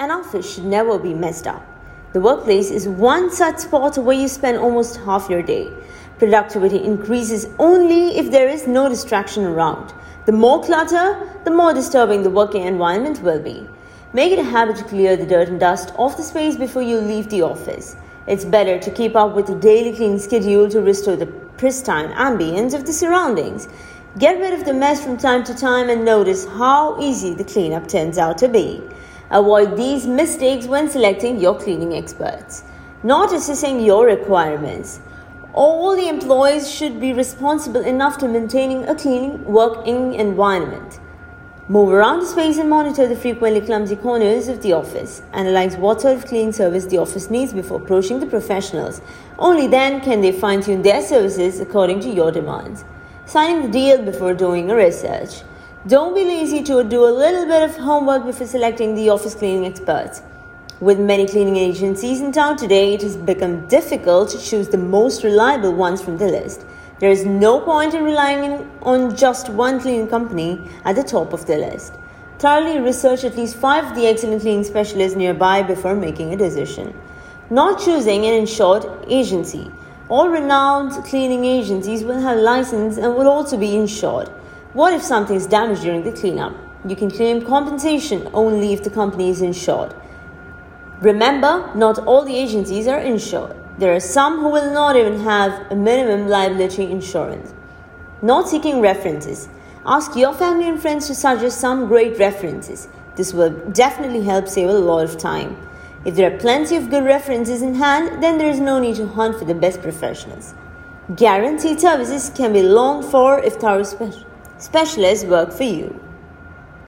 An office should never be messed up. The workplace is one such spot where you spend almost half your day. Productivity increases only if there is no distraction around. The more clutter, the more disturbing the working environment will be. Make it a habit to clear the dirt and dust off the space before you leave the office. It's better to keep up with a daily cleaning schedule to restore the pristine ambience of the surroundings. Get rid of the mess from time to time and notice how easy the cleanup turns out to be. Avoid these mistakes when selecting your cleaning experts. Not assessing your requirements. All the employees should be responsible enough to maintaining a clean working environment. Move around the space and monitor the frequently clumsy corners of the office. Analyze what sort of cleaning service the office needs before approaching the professionals. Only then can they fine tune their services according to your demands. Signing the deal before doing a research. Don't be lazy to do a little bit of homework before selecting the office cleaning experts. With many cleaning agencies in town today, it has become difficult to choose the most reliable ones from the list. There is no point in relying on just one cleaning company at the top of the list. Thoroughly research at least five of the excellent cleaning specialists nearby before making a decision. Not choosing an insured agency. All renowned cleaning agencies will have license and will also be insured. What if something is damaged during the cleanup? You can claim compensation only if the company is insured. Remember, not all the agencies are insured. There are some who will not even have a minimum liability insurance. Not seeking references. Ask your family and friends to suggest some great references. This will definitely help save a lot of time. If there are plenty of good references in hand, then there is no need to hunt for the best professionals. Guaranteed services can be longed for if thorough spe- specialists work for you.